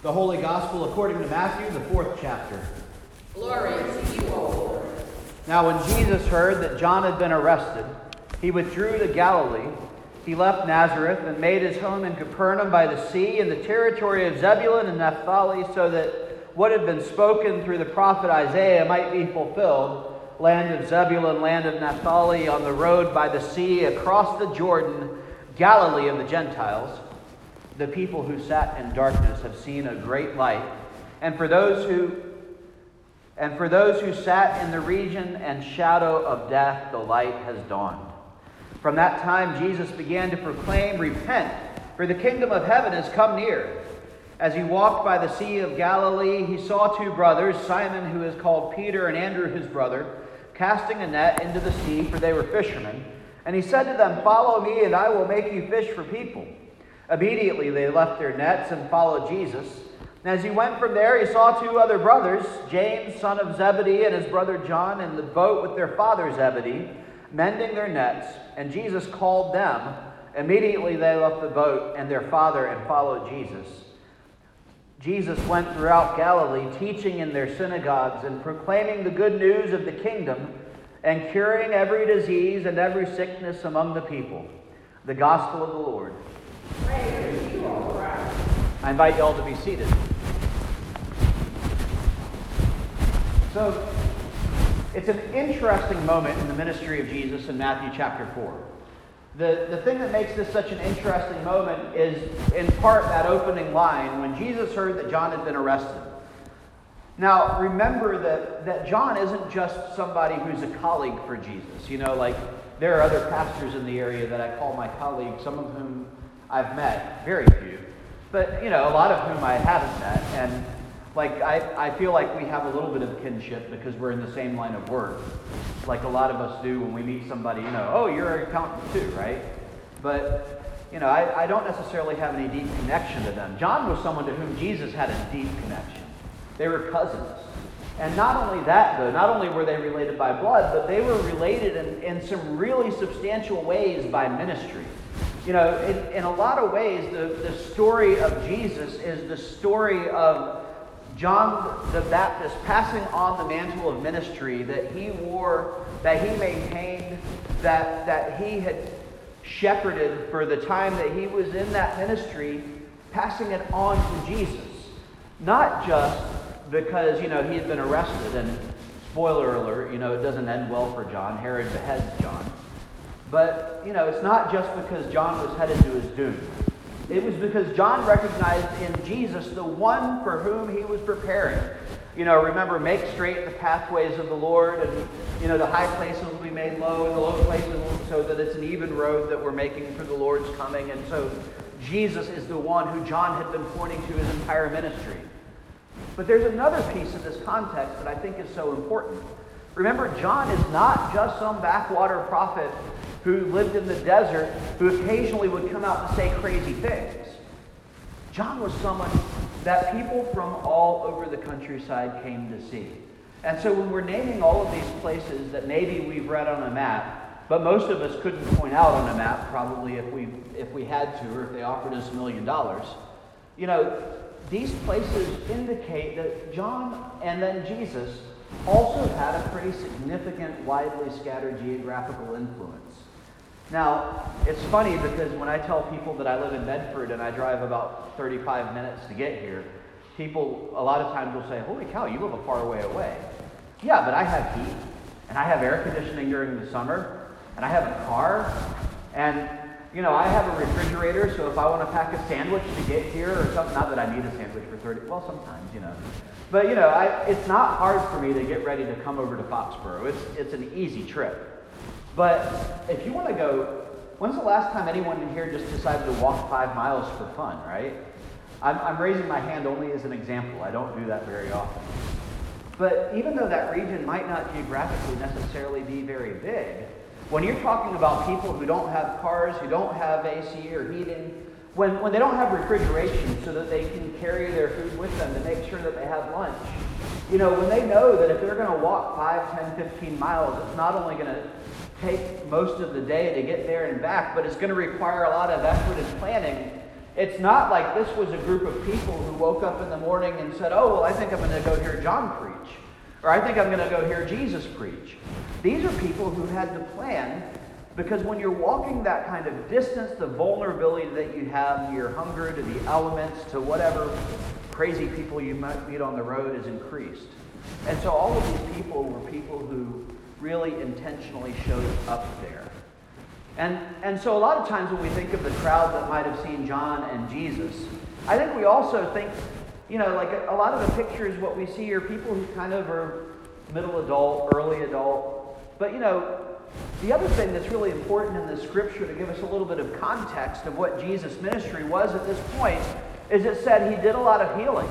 The Holy Gospel according to Matthew, the fourth chapter. Glory to you, O Lord. Now, when Jesus heard that John had been arrested, he withdrew to Galilee. He left Nazareth and made his home in Capernaum by the sea in the territory of Zebulun and Naphtali, so that what had been spoken through the prophet Isaiah might be fulfilled land of Zebulun, land of Naphtali, on the road by the sea, across the Jordan, Galilee of the Gentiles. The people who sat in darkness have seen a great light, and for those who and for those who sat in the region and shadow of death, the light has dawned. From that time, Jesus began to proclaim, Repent, for the kingdom of heaven has come near. As he walked by the Sea of Galilee, he saw two brothers, Simon, who is called Peter, and Andrew, his brother, casting a net into the sea, for they were fishermen. And he said to them, Follow me, and I will make you fish for people. Immediately they left their nets and followed Jesus. And as he went from there, he saw two other brothers, James, son of Zebedee, and his brother John, in the boat with their father Zebedee, mending their nets. And Jesus called them. Immediately they left the boat and their father and followed Jesus. Jesus went throughout Galilee, teaching in their synagogues and proclaiming the good news of the kingdom and curing every disease and every sickness among the people. The gospel of the Lord. I invite you all to be seated. So, it's an interesting moment in the ministry of Jesus in Matthew chapter 4. The, the thing that makes this such an interesting moment is, in part, that opening line when Jesus heard that John had been arrested. Now, remember that, that John isn't just somebody who's a colleague for Jesus. You know, like there are other pastors in the area that I call my colleagues, some of whom I've met, very few, but, you know, a lot of whom I haven't met. And like I, I feel like we have a little bit of kinship because we're in the same line of work. Like a lot of us do when we meet somebody you know oh you're an accountant too right? But you know I, I don't necessarily have any deep connection to them. John was someone to whom jesus had a deep connection. They were cousins. And not only that though not only were they related by blood but they were related in, in some really substantial ways by ministry you know in, in a lot of ways the, the story of jesus is the story of John the Baptist passing on the mantle of ministry that he wore, that he maintained, that, that he had shepherded for the time that he was in that ministry, passing it on to Jesus. Not just because, you know, he had been arrested, and spoiler alert, you know, it doesn't end well for John. Herod beheads John. But, you know, it's not just because John was headed to his doom. It was because John recognized in Jesus the one for whom he was preparing. You know, remember, make straight the pathways of the Lord, and, you know, the high places will be made low, and the low places will, so that it's an even road that we're making for the Lord's coming. And so Jesus is the one who John had been pointing to his entire ministry. But there's another piece of this context that I think is so important. Remember, John is not just some backwater prophet who lived in the desert, who occasionally would come out and say crazy things. John was someone that people from all over the countryside came to see. And so when we're naming all of these places that maybe we've read on a map, but most of us couldn't point out on a map, probably if we if we had to, or if they offered us a million dollars, you know, these places indicate that John and then Jesus also had a pretty significant, widely scattered geographical influence. Now, it's funny because when I tell people that I live in Bedford and I drive about 35 minutes to get here, people a lot of times will say, Holy cow, you live a far way away. Yeah, but I have heat, and I have air conditioning during the summer, and I have a car, and you know, I have a refrigerator, so if I want to pack a sandwich to get here or something, not that I need a sandwich for 30, well, sometimes, you know. But, you know, I, it's not hard for me to get ready to come over to Foxborough. It's, it's an easy trip. But if you want to go, when's the last time anyone in here just decided to walk five miles for fun, right? I'm, I'm raising my hand only as an example. I don't do that very often. But even though that region might not geographically necessarily be very big, when you're talking about people who don't have cars, who don't have AC or heating, when, when they don't have refrigeration so that they can carry their food with them to make sure that they have lunch, you know, when they know that if they're going to walk 5, 10, 15 miles, it's not only going to take most of the day to get there and back, but it's going to require a lot of effort and planning. It's not like this was a group of people who woke up in the morning and said, Oh, well, I think I'm going to go hear John preach. Or I think I'm going to go hear Jesus preach. These are people who had to plan because when you're walking that kind of distance, the vulnerability that you have, your hunger to the elements, to whatever crazy people you might meet on the road is increased. And so all of these people were people who really intentionally showed up there. And, and so a lot of times when we think of the crowd that might have seen John and Jesus, I think we also think, you know, like a, a lot of the pictures, what we see are people who kind of are middle adult, early adult. But, you know, the other thing that's really important in the scripture to give us a little bit of context of what Jesus' ministry was at this point is it said he did a lot of healing.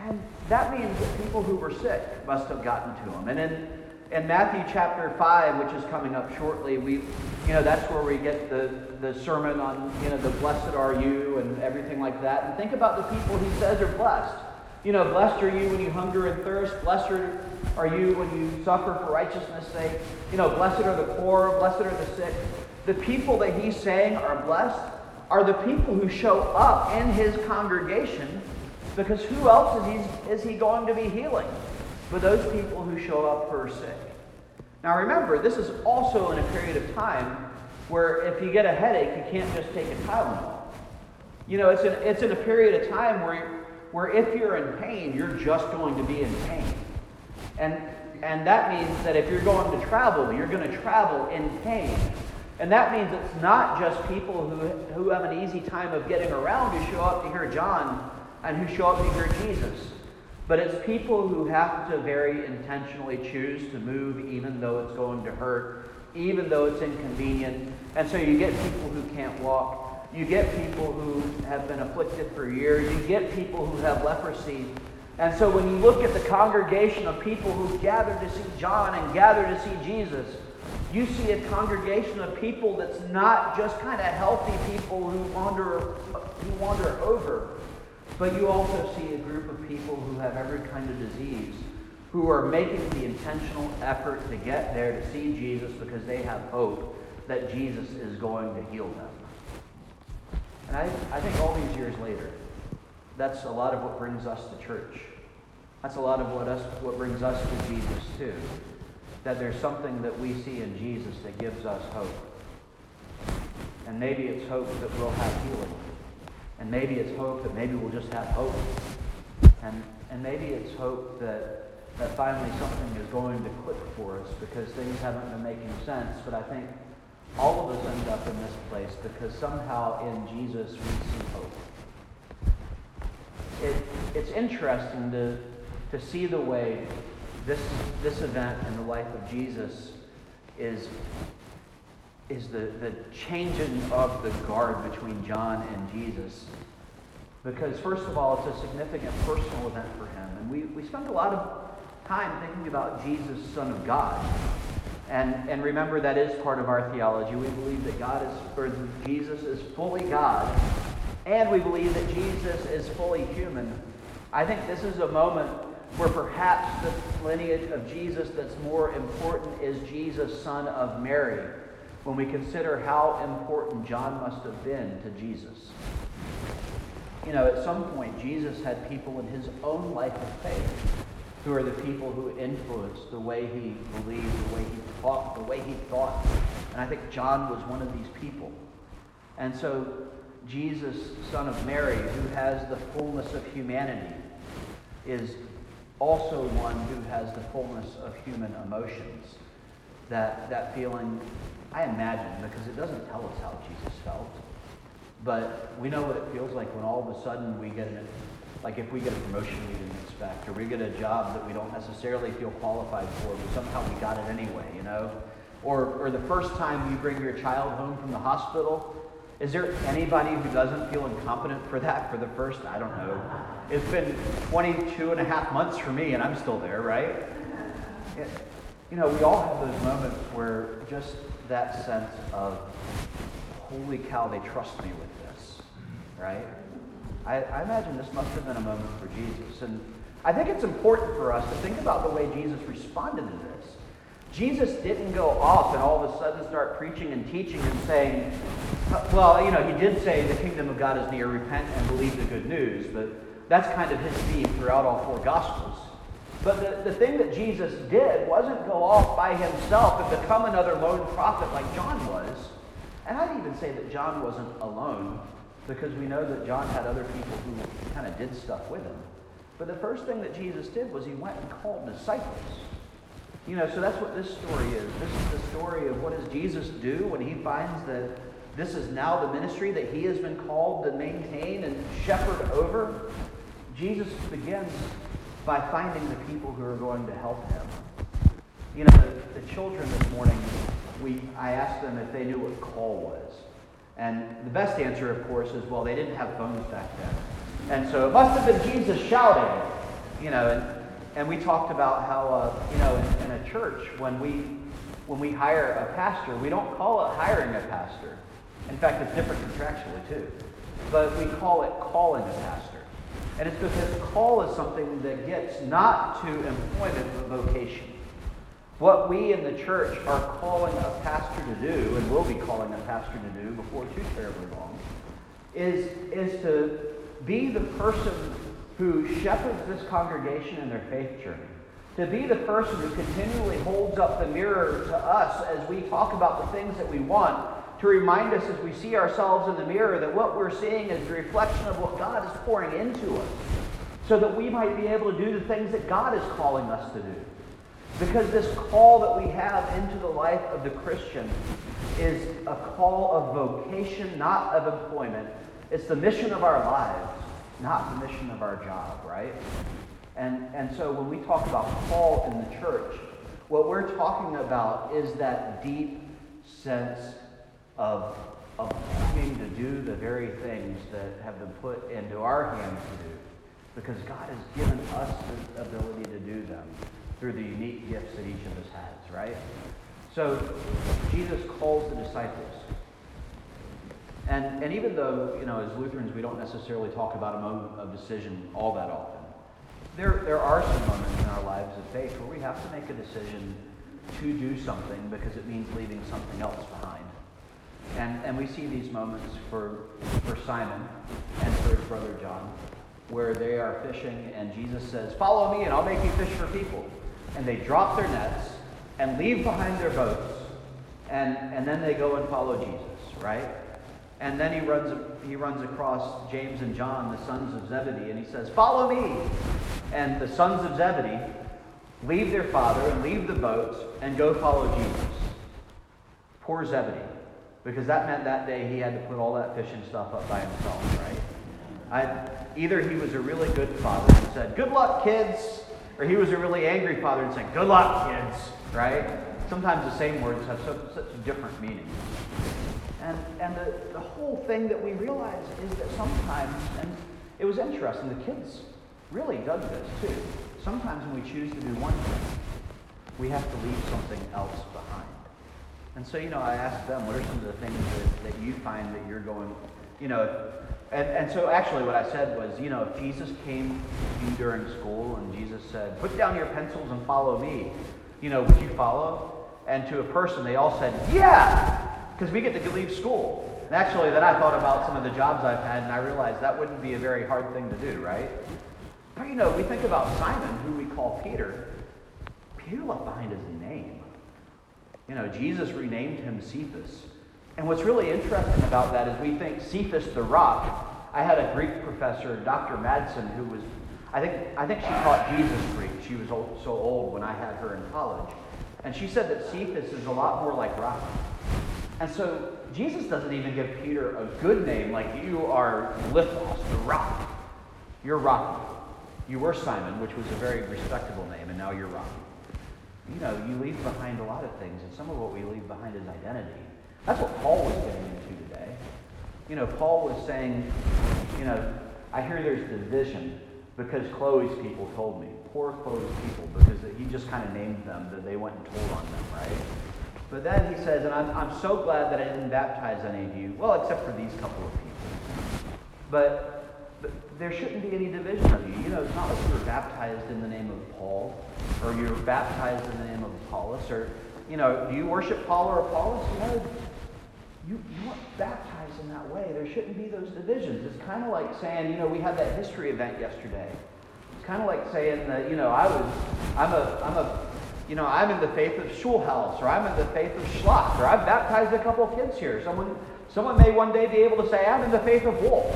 And that means that people who were sick must have gotten to him. And in, in Matthew chapter 5, which is coming up shortly, we, you know, that's where we get the, the sermon on, you know, the blessed are you and everything like that. And think about the people he says are blessed. You know, blessed are you when you hunger and thirst. Blessed are you when you suffer for righteousness' sake. You know, blessed are the poor. Blessed are the sick. The people that he's saying are blessed are the people who show up in his congregation because who else is he, is he going to be healing but those people who show up for are sick? Now remember, this is also in a period of time where if you get a headache, you can't just take a Tylenol. You know, it's in, it's in a period of time where, where if you're in pain, you're just going to be in pain. And, and that means that if you're going to travel, you're going to travel in pain. And that means it's not just people who, who have an easy time of getting around who show up to hear John and who show up to hear Jesus. But it's people who have to very intentionally choose to move even though it's going to hurt, even though it's inconvenient. And so you get people who can't walk. You get people who have been afflicted for years. You get people who have leprosy. And so when you look at the congregation of people who gathered to see John and gathered to see Jesus, you see a congregation of people that's not just kind of healthy people who wander, who wander over, but you also see a group of people who have every kind of disease, who are making the intentional effort to get there to see Jesus because they have hope that Jesus is going to heal them. And I, I think all these years later, that's a lot of what brings us to church. That's a lot of what us what brings us to Jesus too that there's something that we see in Jesus that gives us hope. And maybe it's hope that we'll have healing. And maybe it's hope that maybe we'll just have hope. And, and maybe it's hope that, that finally something is going to click for us because things haven't been making sense. But I think all of us end up in this place because somehow in Jesus we see hope. It, it's interesting to, to see the way this, this event in the life of Jesus is, is the, the changing of the guard between John and Jesus. Because, first of all, it's a significant personal event for him. And we, we spend a lot of time thinking about Jesus, Son of God. And, and remember, that is part of our theology. We believe that God is, or Jesus is fully God, and we believe that Jesus is fully human. I think this is a moment where perhaps the lineage of Jesus that's more important is Jesus, son of Mary, when we consider how important John must have been to Jesus. You know, at some point, Jesus had people in his own life of faith who are the people who influenced the way he believed, the way he talked, the way he thought. And I think John was one of these people. And so, Jesus, son of Mary, who has the fullness of humanity, is also one who has the fullness of human emotions. That, that feeling, I imagine, because it doesn't tell us how Jesus felt, but we know what it feels like when all of a sudden we get an, like if we get a promotion we didn't expect, or we get a job that we don't necessarily feel qualified for, but somehow we got it anyway, you know? Or, or the first time you bring your child home from the hospital, is there anybody who doesn't feel incompetent for that for the first, I don't know, it's been 22 and a half months for me, and I'm still there, right? It, you know, we all have those moments where just that sense of, holy cow, they trust me with this, right? I, I imagine this must have been a moment for Jesus. And I think it's important for us to think about the way Jesus responded to this. Jesus didn't go off and all of a sudden start preaching and teaching and saying, well, you know, he did say the kingdom of God is near, repent and believe the good news, but that's kind of his theme throughout all four Gospels. But the, the thing that Jesus did wasn't go off by himself and become another lone prophet like John was. And I'd even say that John wasn't alone because we know that John had other people who kind of did stuff with him. But the first thing that Jesus did was he went and called disciples. You know, so that's what this story is. This is the story of what does Jesus do when he finds that this is now the ministry that he has been called to maintain and shepherd over. Jesus begins by finding the people who are going to help him. You know, the, the children this morning, we, I asked them if they knew what call was. And the best answer, of course, is well, they didn't have phones back then. And so it must have been Jesus shouting, you know, and, and we talked about how, uh, you know, in, in a church, when we, when we hire a pastor, we don't call it hiring a pastor. In fact, it's different contractually, too. But we call it calling a pastor. And it's because call is something that gets not to employment but vocation. What we in the church are calling a pastor to do, and will be calling a pastor to do before too terribly long, is, is to be the person who shepherds this congregation in their faith journey. To be the person who continually holds up the mirror to us as we talk about the things that we want to remind us as we see ourselves in the mirror that what we're seeing is the reflection of what God is pouring into us, so that we might be able to do the things that God is calling us to do. Because this call that we have into the life of the Christian is a call of vocation, not of employment. It's the mission of our lives, not the mission of our job, right? And, and so when we talk about call in the church, what we're talking about is that deep sense of, of longing to do the very things that have been put into our hands to do. Because God has given us the ability to do them through the unique gifts that each of us has, right? So Jesus calls the disciples. And, and even though, you know, as Lutherans, we don't necessarily talk about a moment of decision all that often, there, there are some moments in our lives of faith where we have to make a decision to do something because it means leaving something else behind. And, and we see these moments for, for Simon and for his brother John, where they are fishing and Jesus says, Follow me and I'll make you fish for people. And they drop their nets and leave behind their boats. And, and then they go and follow Jesus, right? And then he runs, he runs across James and John, the sons of Zebedee, and he says, Follow me. And the sons of Zebedee leave their father and leave the boats and go follow Jesus. Poor Zebedee because that meant that day he had to put all that fishing stuff up by himself, right? I, either he was a really good father and said, Good luck, kids, or he was a really angry father and said, Good luck, kids, right? Sometimes the same words have so, such different meanings. And, and the, the whole thing that we realize is that sometimes, and it was interesting, the kids really dug this too. Sometimes when we choose to do one thing, we have to leave something else behind. And so, you know, I asked them, what are some of the things that, that you find that you're going, you know, and, and so actually what I said was, you know, if Jesus came to you during school and Jesus said, put down your pencils and follow me, you know, would you follow? And to a person, they all said, yeah, because we get to leave school. And actually, then I thought about some of the jobs I've had, and I realized that wouldn't be a very hard thing to do, right? But you know, we think about Simon, who we call Peter. Peter left behind his name. You know, Jesus renamed him Cephas. And what's really interesting about that is we think Cephas the rock. I had a Greek professor, Dr. Madsen, who was, I think, I think she taught Jesus Greek. She was old, so old when I had her in college. And she said that Cephas is a lot more like rock. And so Jesus doesn't even give Peter a good name like you are Lithos, the rock. You're Rocky. You were Simon, which was a very respectable name, and now you're Rocky you know, you leave behind a lot of things, and some of what we leave behind is identity. That's what Paul was getting into today. You know, Paul was saying, you know, I hear there's division because Chloe's people told me. Poor Chloe's people, because he just kind of named them, that they went and told on them, right? But then he says, and I'm, I'm so glad that I didn't baptize any of you, well, except for these couple of people. But there shouldn't be any division of you. You know, it's not like you're baptized in the name of Paul, or you're baptized in the name of Apollos, or, you know, do you worship Paul or Apollos? You know, you, you weren't baptized in that way. There shouldn't be those divisions. It's kind of like saying, you know, we had that history event yesterday. It's kind of like saying that, you know, I was, I'm a, I'm a, you know, I'm in the faith of Schulhaus, or I'm in the faith of Schlock, or I've baptized a couple of kids here. Someone, someone may one day be able to say, I'm in the faith of Wolf.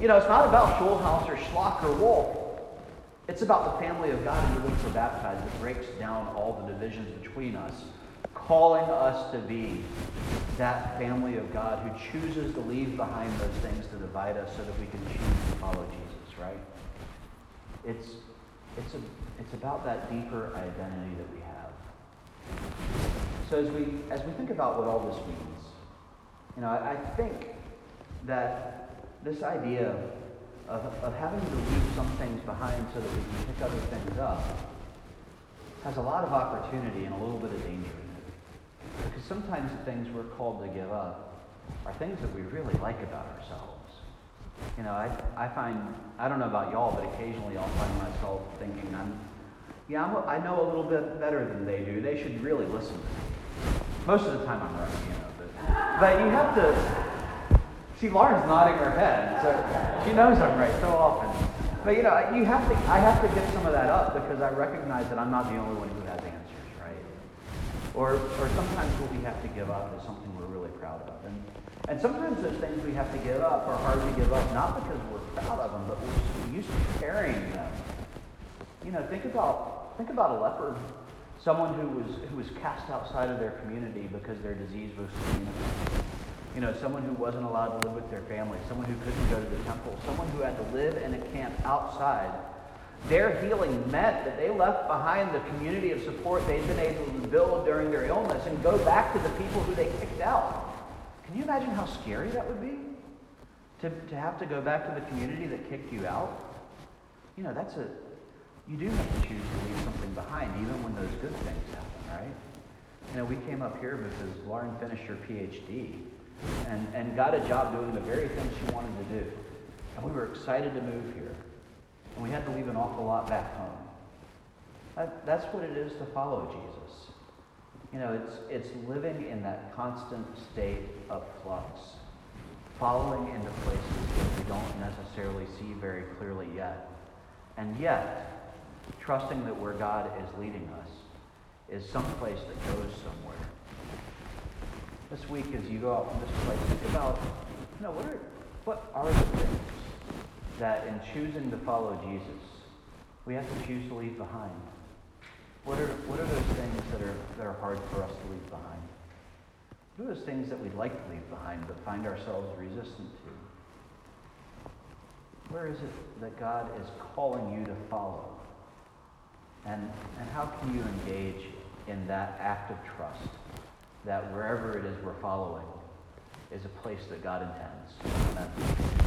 You know, it's not about Schulhaus or Schlock or Wolf. It's about the family of God in which we're baptized that breaks down all the divisions between us, calling us to be that family of God who chooses to leave behind those things to divide us so that we can choose to follow Jesus, right? It's, it's, a, it's about that deeper identity that we have. So as we, as we think about what all this means, you know, I, I think that this idea of, of having to leave some things behind so that we can pick other things up has a lot of opportunity and a little bit of danger in it. Because sometimes the things we're called to give up are things that we really like about ourselves. You know, I, I find, I don't know about y'all, but occasionally I'll find myself thinking, I'm, yeah, I'm, I know a little bit better than they do. They should really listen to me. Most of the time I'm right, you know, but, but you have to, See, Lauren's nodding her head, so she knows I'm right so often. But you know, you have to, I have to get some of that up because I recognize that I'm not the only one who has answers, right? Or, or sometimes what we have to give up is something we're really proud of, and and sometimes those things we have to give up are hard to give up, not because we're proud of them, but we're used to carrying them. You know, think about think about a leper, someone who was who was cast outside of their community because their disease was communicable. You know, someone who wasn't allowed to live with their family, someone who couldn't go to the temple, someone who had to live in a camp outside. Their healing meant that they left behind the community of support they'd been able to build during their illness and go back to the people who they kicked out. Can you imagine how scary that would be? To, to have to go back to the community that kicked you out? You know, that's a, you do have to choose to leave something behind, even when those good things happen, right? You know, we came up here because Lauren finished her PhD and, and got a job doing the very thing she wanted to do. And we were excited to move here. And we had to leave an awful lot back home. That, that's what it is to follow Jesus. You know, it's, it's living in that constant state of flux, following into places that we don't necessarily see very clearly yet. And yet, trusting that where God is leading us is someplace that goes somewhere. This week, as you go out from this place, think about, you know, what are, what are the things that in choosing to follow Jesus, we have to choose to leave behind? What are, what are those things that are, that are hard for us to leave behind? What are those things that we'd like to leave behind but find ourselves resistant to? Where is it that God is calling you to follow? And, and how can you engage in that act of trust that wherever it is we're following is a place that God intends? Amen.